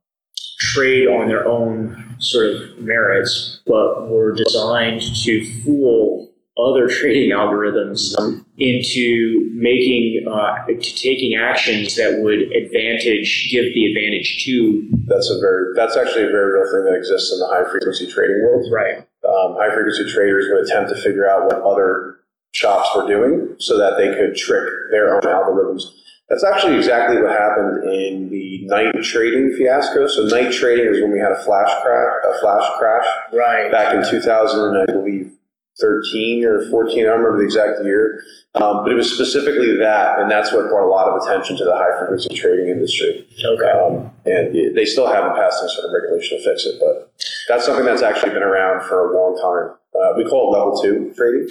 trade on their own sort of merits, but were designed to fool other trading algorithms into making uh, to taking actions that would advantage give the advantage to that's a very that's actually a very real thing that exists in the high frequency trading world right um, high frequency traders would attempt to figure out what other shops were doing so that they could trick their own algorithms that's actually exactly what happened in the Knight trading fiasco. So Knight trading is when we had a flash crash, a flash crash, right? Back in 2000, I believe 13 or 14. I don't remember the exact year, um, but it was specifically that, and that's what brought a lot of attention to the high frequency trading industry. Okay. Um, and they still haven't passed any sort of regulation to fix it, but that's something that's actually been around for a long time. Uh, we call it level two trading.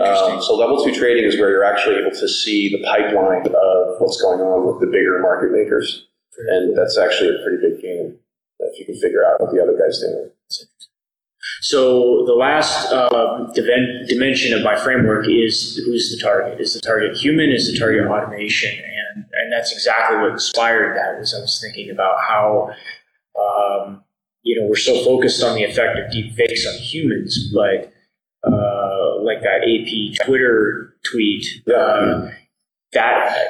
Um, so level two trading is where you're actually able to see the pipeline of what's going on with the bigger market makers, and that's actually a pretty big game if you can figure out what the other guys doing. So the last uh, dimension of my framework is who's the target? Is the target human? Is the target automation? And and that's exactly what inspired that. Was I was thinking about how um, you know, we're so focused on the effect of deep fakes on humans, but uh, like that AP Twitter tweet, uh, that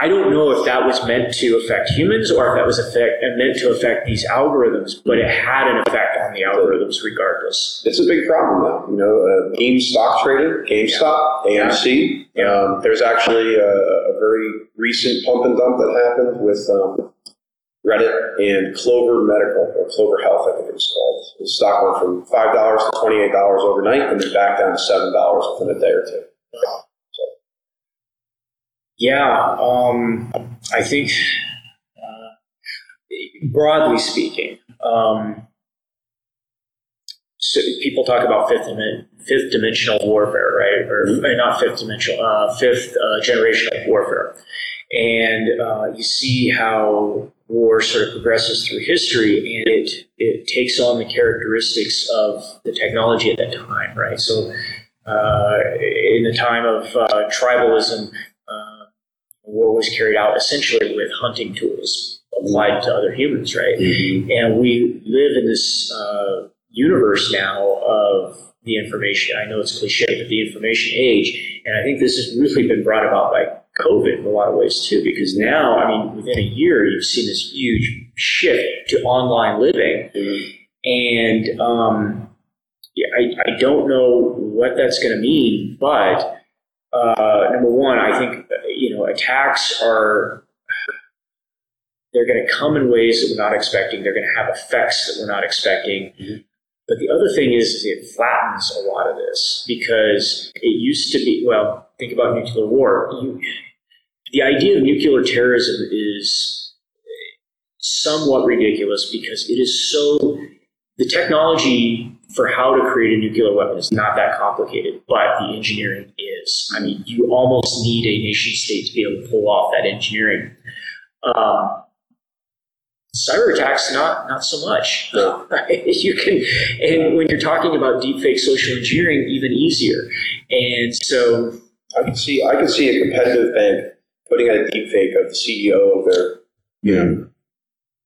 I don't know if that was meant to affect humans or if that was effect, meant to affect these algorithms, but it had an effect on the algorithms regardless. It's a big problem, though. You know, uh, game stock trading, GameStop, AMC. Yeah. Um, there's actually a, a very recent pump and dump that happened with um, Reddit and Clover Medical or Clover Health, I think it was called. The stock went from five dollars to twenty eight dollars overnight, and then back down to seven dollars within a day or two. Yeah, um, I think uh, broadly speaking, um, so people talk about fifth, fifth dimensional warfare, right? Or uh, not fifth dimensional, uh, fifth uh, generational warfare, and uh, you see how war sort of progresses through history, and it it takes on the characteristics of the technology at that time, right? So. Uh, in the time of uh, tribalism, war was carried out essentially with hunting tools applied to other humans, right? And we live in this uh, universe now of the information. I know it's cliche, but the information age. And I think this has really been brought about by COVID in a lot of ways too, because now, I mean, within a year, you've seen this huge shift to online living. And um, yeah, I, I don't know what that's going to mean, but uh, number one, I think attacks are they're going to come in ways that we're not expecting. They're going to have effects that we're not expecting. Mm-hmm. But the other thing is, is it flattens a lot of this because it used to be. Well, think about nuclear war. You, the idea of nuclear terrorism is somewhat ridiculous because it is so. The technology for how to create a nuclear weapon is not that complicated, but the engineering is. I mean, you almost need a nation state to be able to pull off that engineering. Um, cyber attacks, not not so much. (laughs) you can, and when you're talking about deepfake social engineering, even easier. And so, I can see I can see a competitive bank putting out a deep fake of the CEO of their you know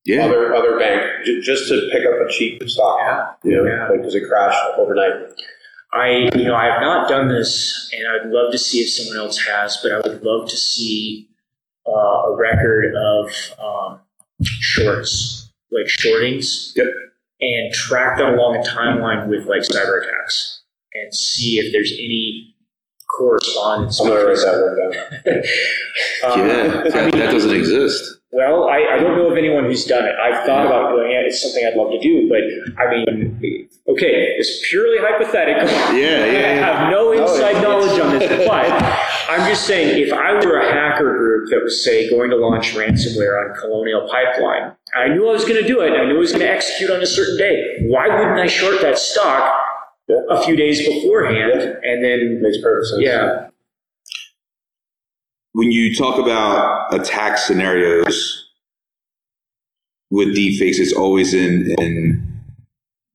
Yeah. other other bank j- just to pick up a cheap stock. Yeah. You know, Yeah. because it crashed overnight. I, you know, I have not done this, and I'd love to see if someone else has, but I would love to see uh, a record of um, shorts, like shortings, Yep. and track that along a timeline with like cyber attacks, and see if there's any correspondence. I'm gonna write that one down. (laughs) Um, Yeah, I that, mean, that doesn't exist. well, I, I don't know of anyone who's done it. I've thought about doing it. It's something I'd love to do, but I mean, okay, it's purely hypothetical. Yeah, yeah, I have no inside it's- knowledge on this, but I'm just saying, if I were a hacker group that was, say, going to launch ransomware on Colonial Pipeline, I knew I was going to do it, I knew I was going to execute on a certain day. Why wouldn't I short that stock a few days beforehand, and then, Makes perfect sense. yeah, When you talk about attack scenarios with deepfakes, it's always in in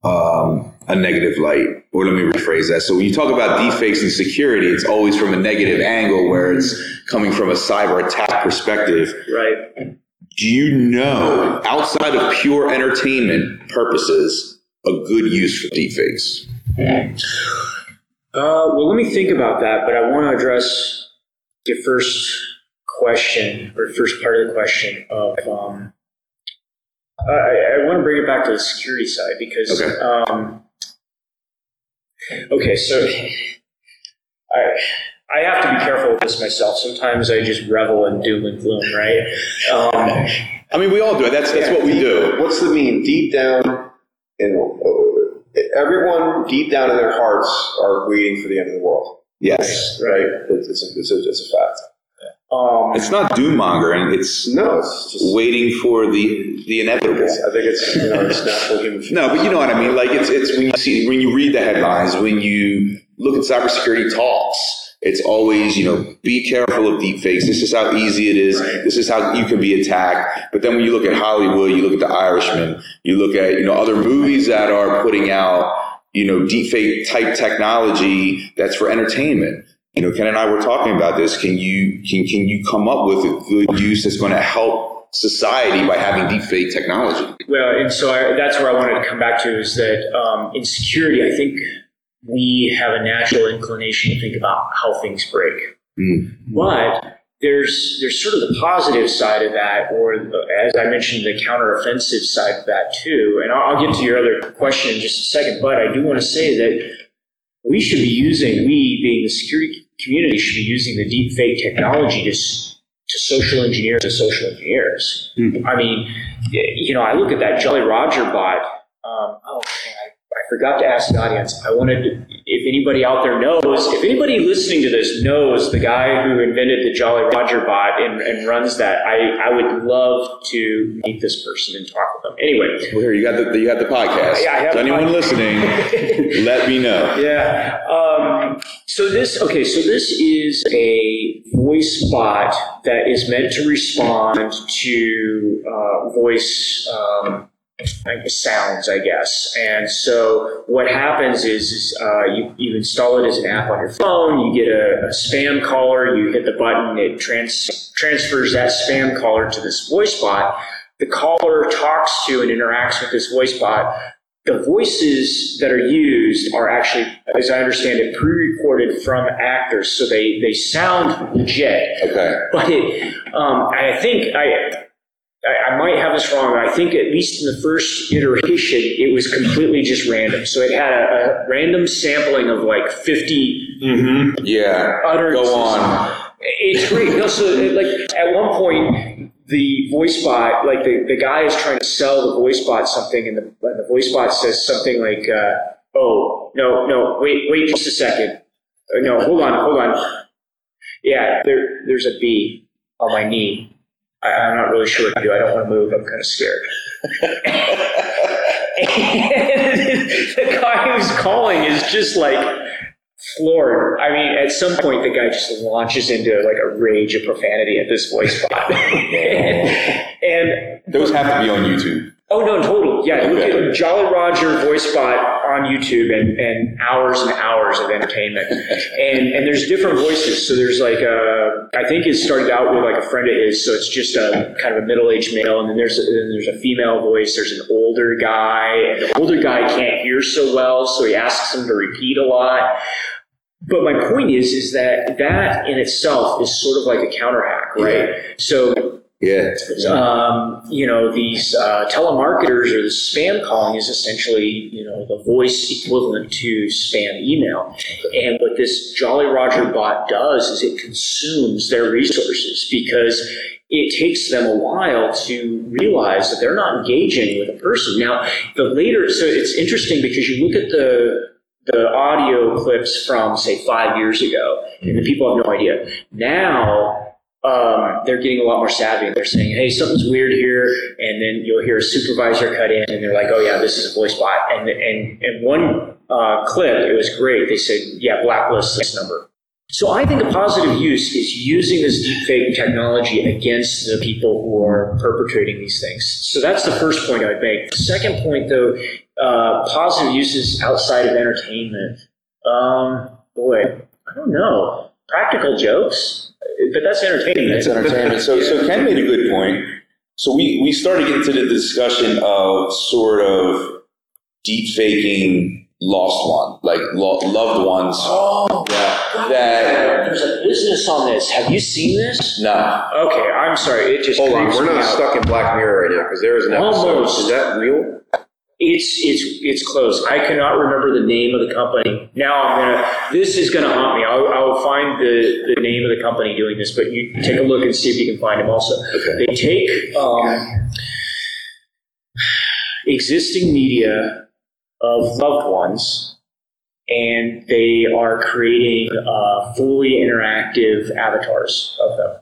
um, a negative light. Or let me rephrase that. So when you talk about deepfakes and security, it's always from a negative angle where it's coming from a cyber attack perspective. right. Do you know, outside of pure entertainment purposes, a good use for deepfakes? Uh, well, let me think about that, but I want to address your first question or first part of the question of. Um, I, I want to bring it back to the security side because. Okay. Um, okay, so I I have to be careful with this myself. Sometimes I just revel in doom and gloom, right? Um, I mean, we all do it. That's that's what we do. What's the mean? Deep down, in everyone deep down in their hearts are waiting for the end of the world. Yes. Right? It's, it's, a, it's, a, it's a fact. um, It's not doom mongering. It's No, it's just. waiting for the the inevitable. I think it's you know it's natural human. No, but you know what I mean. Like it's it's when you see when you read the headlines, when you look at cybersecurity talks, it's always you know be careful of deepfakes. This is how easy it is. This is how you can be attacked. But then when you look at Hollywood, you look at The Irishman, you look at you know other movies that are putting out you know deepfake type technology that's for entertainment. You know, Ken and I were talking about this. Can you can can you come up with a good use that's going to help society by having deepfake technology. Well, and so I, that's where I wanted to come back to is that um, in security, I think we have a natural inclination to think about how things break. Mm. But there's there's sort of the positive side of that, or the, as I mentioned, the counteroffensive side of that too. And I'll, I'll get to your other question in just a second. But I do want to say that we should be using, we being the security community, should be using the deep fake technology to to social engineer to social engineers. I mean, you know, I look at that Jolly Roger bot. Um, oh, man, I, I forgot to ask the audience. I wanted to, if anybody out there knows, if anybody listening to this knows the guy who invented the Jolly Roger bot and, and runs that, I, I would love to meet this person and talk with them. Anyway, Well, here you got the you got the podcast. Yeah, I have the anyone podcast. listening, (laughs) let me know. Yeah. Um, so this, okay, so this is a voice bot that is meant to respond to uh, voice um, sounds, I guess. And so what happens is, is uh, you, you install it as an app on your phone, you get a, a spam caller, you hit the button, it trans- transfers that spam caller to this voice bot. The caller talks to and interacts with this voice bot the voices that are used are actually, as I understand it, pre-recorded from actors, so they they sound legit. Okay. But it, um, I think I. I I might have this wrong. I think at least in the first iteration, it was completely just random. So it had a, a random sampling of like 50 Mm-hmm. Yeah. utterances. Go on. It's great. No, so it, like at one point, the voice bot, like the, the guy is trying to sell the voice bot something, and the, and the voice bot says something like, uh, "Oh, no, no, wait, wait, just a second. Uh, No, hold on, hold on. Yeah, there, there's a bee on my knee. I, I'm not really sure what to do. I don't want to move. I'm kind of scared." and (laughs) the guy who's calling is just like floored. I mean, at some point, the guy just launches into like a rage of profanity at this voice bot. and (laughs) Those have to be on YouTube. Oh no, total, yeah. Look at Jolly Roger voice bot on YouTube, and, and hours and hours of entertainment. And and there's different voices. So there's like a, I think it started out with like a friend of his. So it's just a kind of a middle aged male, and then there's a, then there's a female voice. There's an older guy, and the older guy can't hear so well, so he asks him to repeat a lot. But my point is, is that that in itself is sort of like a counter hack, right? So Yeah. um, you know, these uh, telemarketers or the spam calling is essentially, you know, the voice equivalent to spam email. And what this Jolly Roger bot does is it consumes their resources because it takes them a while to realize that they're not engaging with a person. Now, the later, so it's interesting because you look at the the audio clips from say five years ago, and the people have no idea. Now um, they're getting a lot more savvy. They're saying, "Hey, something's weird here," and then you'll hear a supervisor cut in, and they're like, "Oh yeah, this is a voice bot." And and and one uh, clip, it was great. They said, "Yeah, blacklist this number." So I think a positive use is using this deepfake technology against the people who are perpetrating these things. So that's the first point I'd make. The second point, though, uh, positive uses outside of entertainment. Um, boy, I don't know. Practical jokes, but that's entertainment. It's entertainment. So, so Ken made a good point. So we, we started getting to the discussion of sort of deep faking lost one, like lo- loved ones. Oh, that, that there's a business on this. Have you seen this? no. Okay, I'm sorry. It just Hold on, we're not out. stuck in Black Mirror right now because there is an episode. Almost. Is that real? It's it's it's close. I cannot remember the name of the company. Now I'm gonna. This is gonna haunt me. I'll, I'll find the, the name of the company doing this, but you take a look and see if you can find them. Also, Okay. they take um, existing media of loved ones, and they are creating uh, fully interactive avatars of them.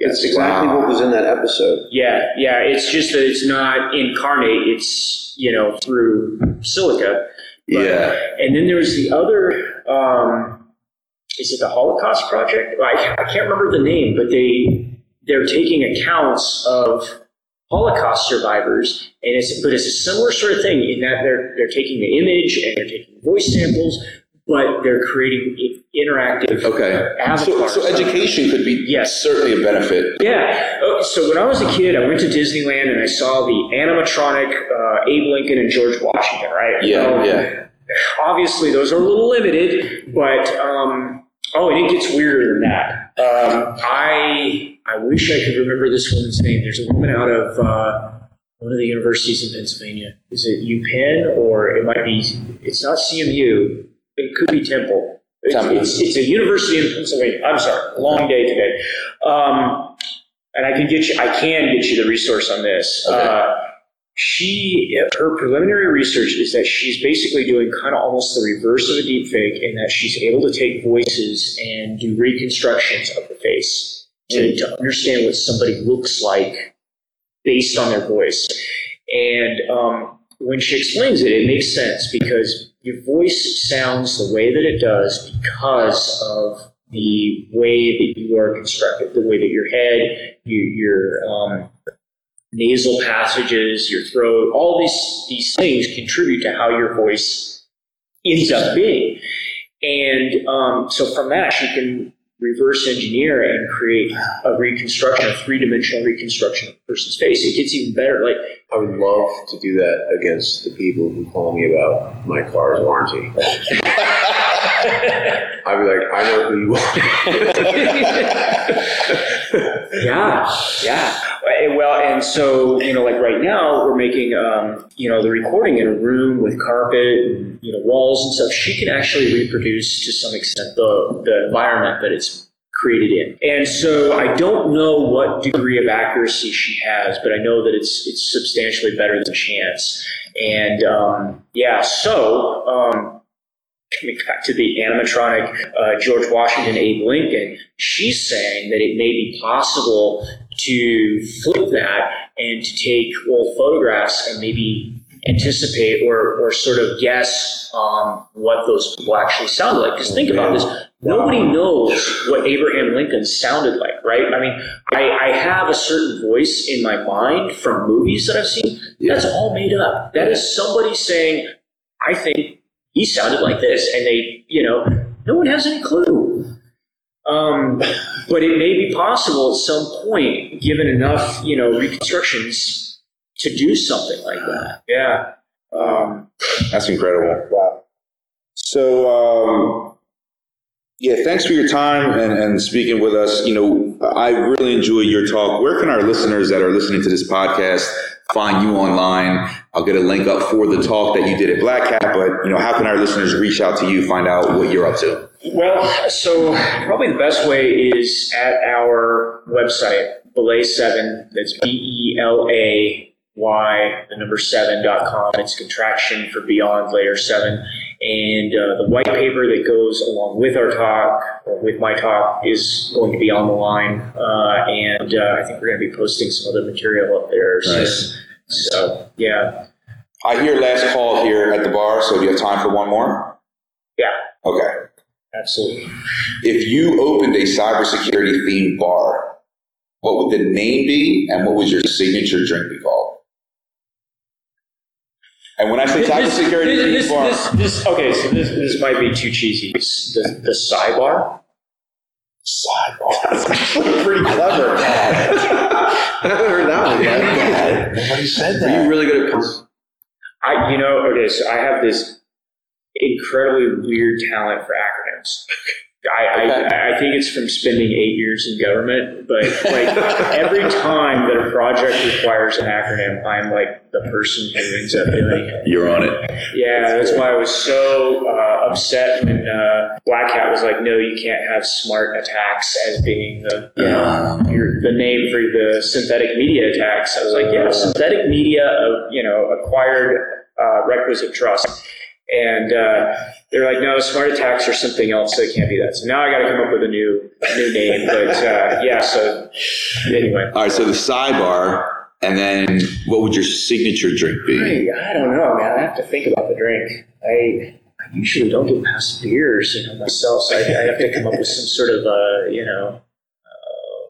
That's exactly what was in that episode. Yeah, yeah. It's just that it's not incarnate. It's you know through silica. But- Yeah. And then there's the other. Um, is it the Holocaust Project? I, I can't remember the name, but they they're taking accounts of Holocaust survivors, and it's but it's a similar sort of thing in that they're they're taking the image and they're taking voice samples, but they're creating interactive Okay. So, avatars. so education could be Yes. certainly a benefit. Yeah. Oh, so when I was a kid, I went to Disneyland and I saw the animatronic uh, Abe Lincoln and George Washington. Right? Yeah, Um, yeah. Obviously, those are a little limited, but um, oh, and it gets weirder than that. Um, I I wish I could remember this woman's name. There's a woman out of uh, one of the universities in Pennsylvania. Is it UPenn or it might be? It's not CMU. It could be Temple. It's, it's, it's a university in Pennsylvania. I'm sorry, long day today. Um, and I can get you. I can get you the resource on this. Okay. Uh, she her preliminary research is that she's basically doing kind of almost the reverse of a deep fake in that she's able to take voices and do reconstructions of the face to, to understand what somebody looks like based on their voice and um, when she explains it it makes sense because your voice sounds the way that it does because of the way that you are constructed the way that your head your, your um, nasal passages, your throat, all these these things contribute to how your voice ends up being. And um, so from that, you can reverse engineer and create a reconstruction, a three dimensional reconstruction of a person's face. It gets even better. Like I would love to do that against the people who call me about my car's warranty. (laughs) I'd be like, I know who you are. (laughs) (laughs) Yeah, yeah. Well, and so you know, like right now, we're making um, you know the recording in a room with carpet, and, you know, walls and stuff. She can actually reproduce to some extent the the environment that it's created in. And so I don't know what degree of accuracy she has, but I know that it's it's substantially better than chance. And um, yeah, so. Um, coming back to the animatronic uh, George Washington, Abe Lincoln, she's saying that it may be possible to flip that and to take old photographs and maybe anticipate or, or sort of guess um, what those people actually sound like. Because think about this. Nobody knows what Abraham Lincoln sounded like, right? I mean, I, I have a certain voice in my mind from movies that I've seen. That's all made up. That is somebody saying, I think he sounded like this, and they, you know, no one has any clue. Um, but it may be possible at some point, given enough, you know, reconstructions, to do something like that. Yeah. Um, That's incredible. Wow. So, um, yeah, thanks for your time and, and speaking with us. You know, I really enjoy your talk. Where can our listeners that are listening to this podcast find you online? I'll get a link up for the talk that you did at Black Hat, but, you know, how can our listeners reach out to you, find out what you're up to? well, so probably the best way is at our website, Belay Seven. That's B E L A Y, the number seven dot com. It's contraction for Beyond Layer Seven. And uh, the white paper that goes along with our talk, or with my talk, is going to be on the line. Uh, and uh, I think we're going to be posting some other material up there. Nice. So, yeah. I hear last call here at the bar, so do you have time for one more? Yeah, Okay. absolutely. If you opened a cybersecurity themed bar, what would the name be and what would your signature drink be called? And when I say cybersecurity this, themed bar, this, this, okay, so this, this might be too cheesy. The, the sidebar? sidebar. (laughs) Pretty clever. (laughs) I haven't heard that one yet. Nobody said that. Are you really good at puns? I, you know, okay, so I have this incredibly weird talent for acronyms. (laughs) I, I, I think it's from spending eight years in government, but like every time that a project requires an acronym, I'm like the person who ends up doing it. You're on it. Yeah, that's why I was so uh, upset when uh, Black Hat was like, "No, you can't have smart attacks as being the you know your, the name for the synthetic media attacks." I was like, "Yeah, synthetic media, uh, you know, acquired uh, requisite trust." And uh, they're like, "No, smart attacks are something else, so it can't be that." So now I got to come up with a new new name. But uh, yeah, so anyway. All right, so the sidebar, and then what would your signature drink be? Hey, I don't know, man. I have to think about the drink. I, I usually don't get past beers, you know, myself. So I, I have to come up with some sort of, uh, you know,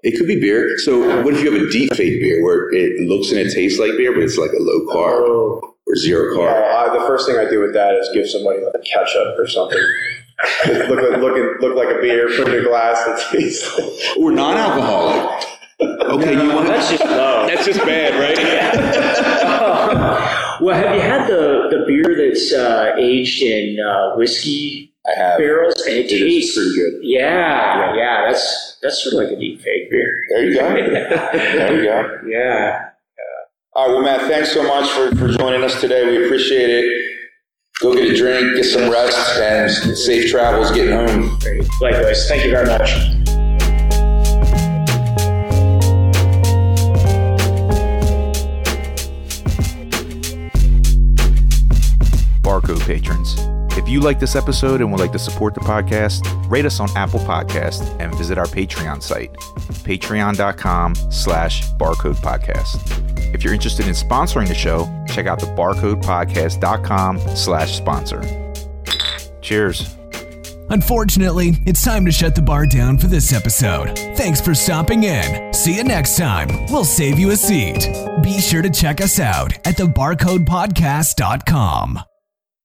It could be beer. So what if you have a deep fake beer where it looks and it tastes like beer, but it's like a low carb oh, or zero carb? I, the first thing I do with that is give somebody like ketchup or something. (laughs) look, like- look, look like a beer, put in a glass, (laughs) and taste. Or non-alcoholic. Okay, you want That's just low. That's just bad, right? (laughs) well, have you had the, the beer that's uh, aged in uh, whiskey I have. barrels and it, It is tastes pretty good. Yeah, yeah, that's that's sort of like a deep fake beer. There you go. There you go. Yeah. All right, well, Matt, thanks so much for, for joining us today. We appreciate it. Go get a drink, get some rest, and safe travels getting home. Great. Likewise. Thank you very much. Barcode patrons. If you like this episode and would like to support the podcast, rate us on Apple Podcast and visit our Patreon site, patreon.com slash barcode podcast. If you're interested in sponsoring the show, check out the barcodepodcast.com slash sponsor. Cheers. Unfortunately, it's time to shut the bar down for this episode. Thanks for stopping in. See you next time. We'll save you a seat. Be sure to check us out at thebarcodepodcast.com.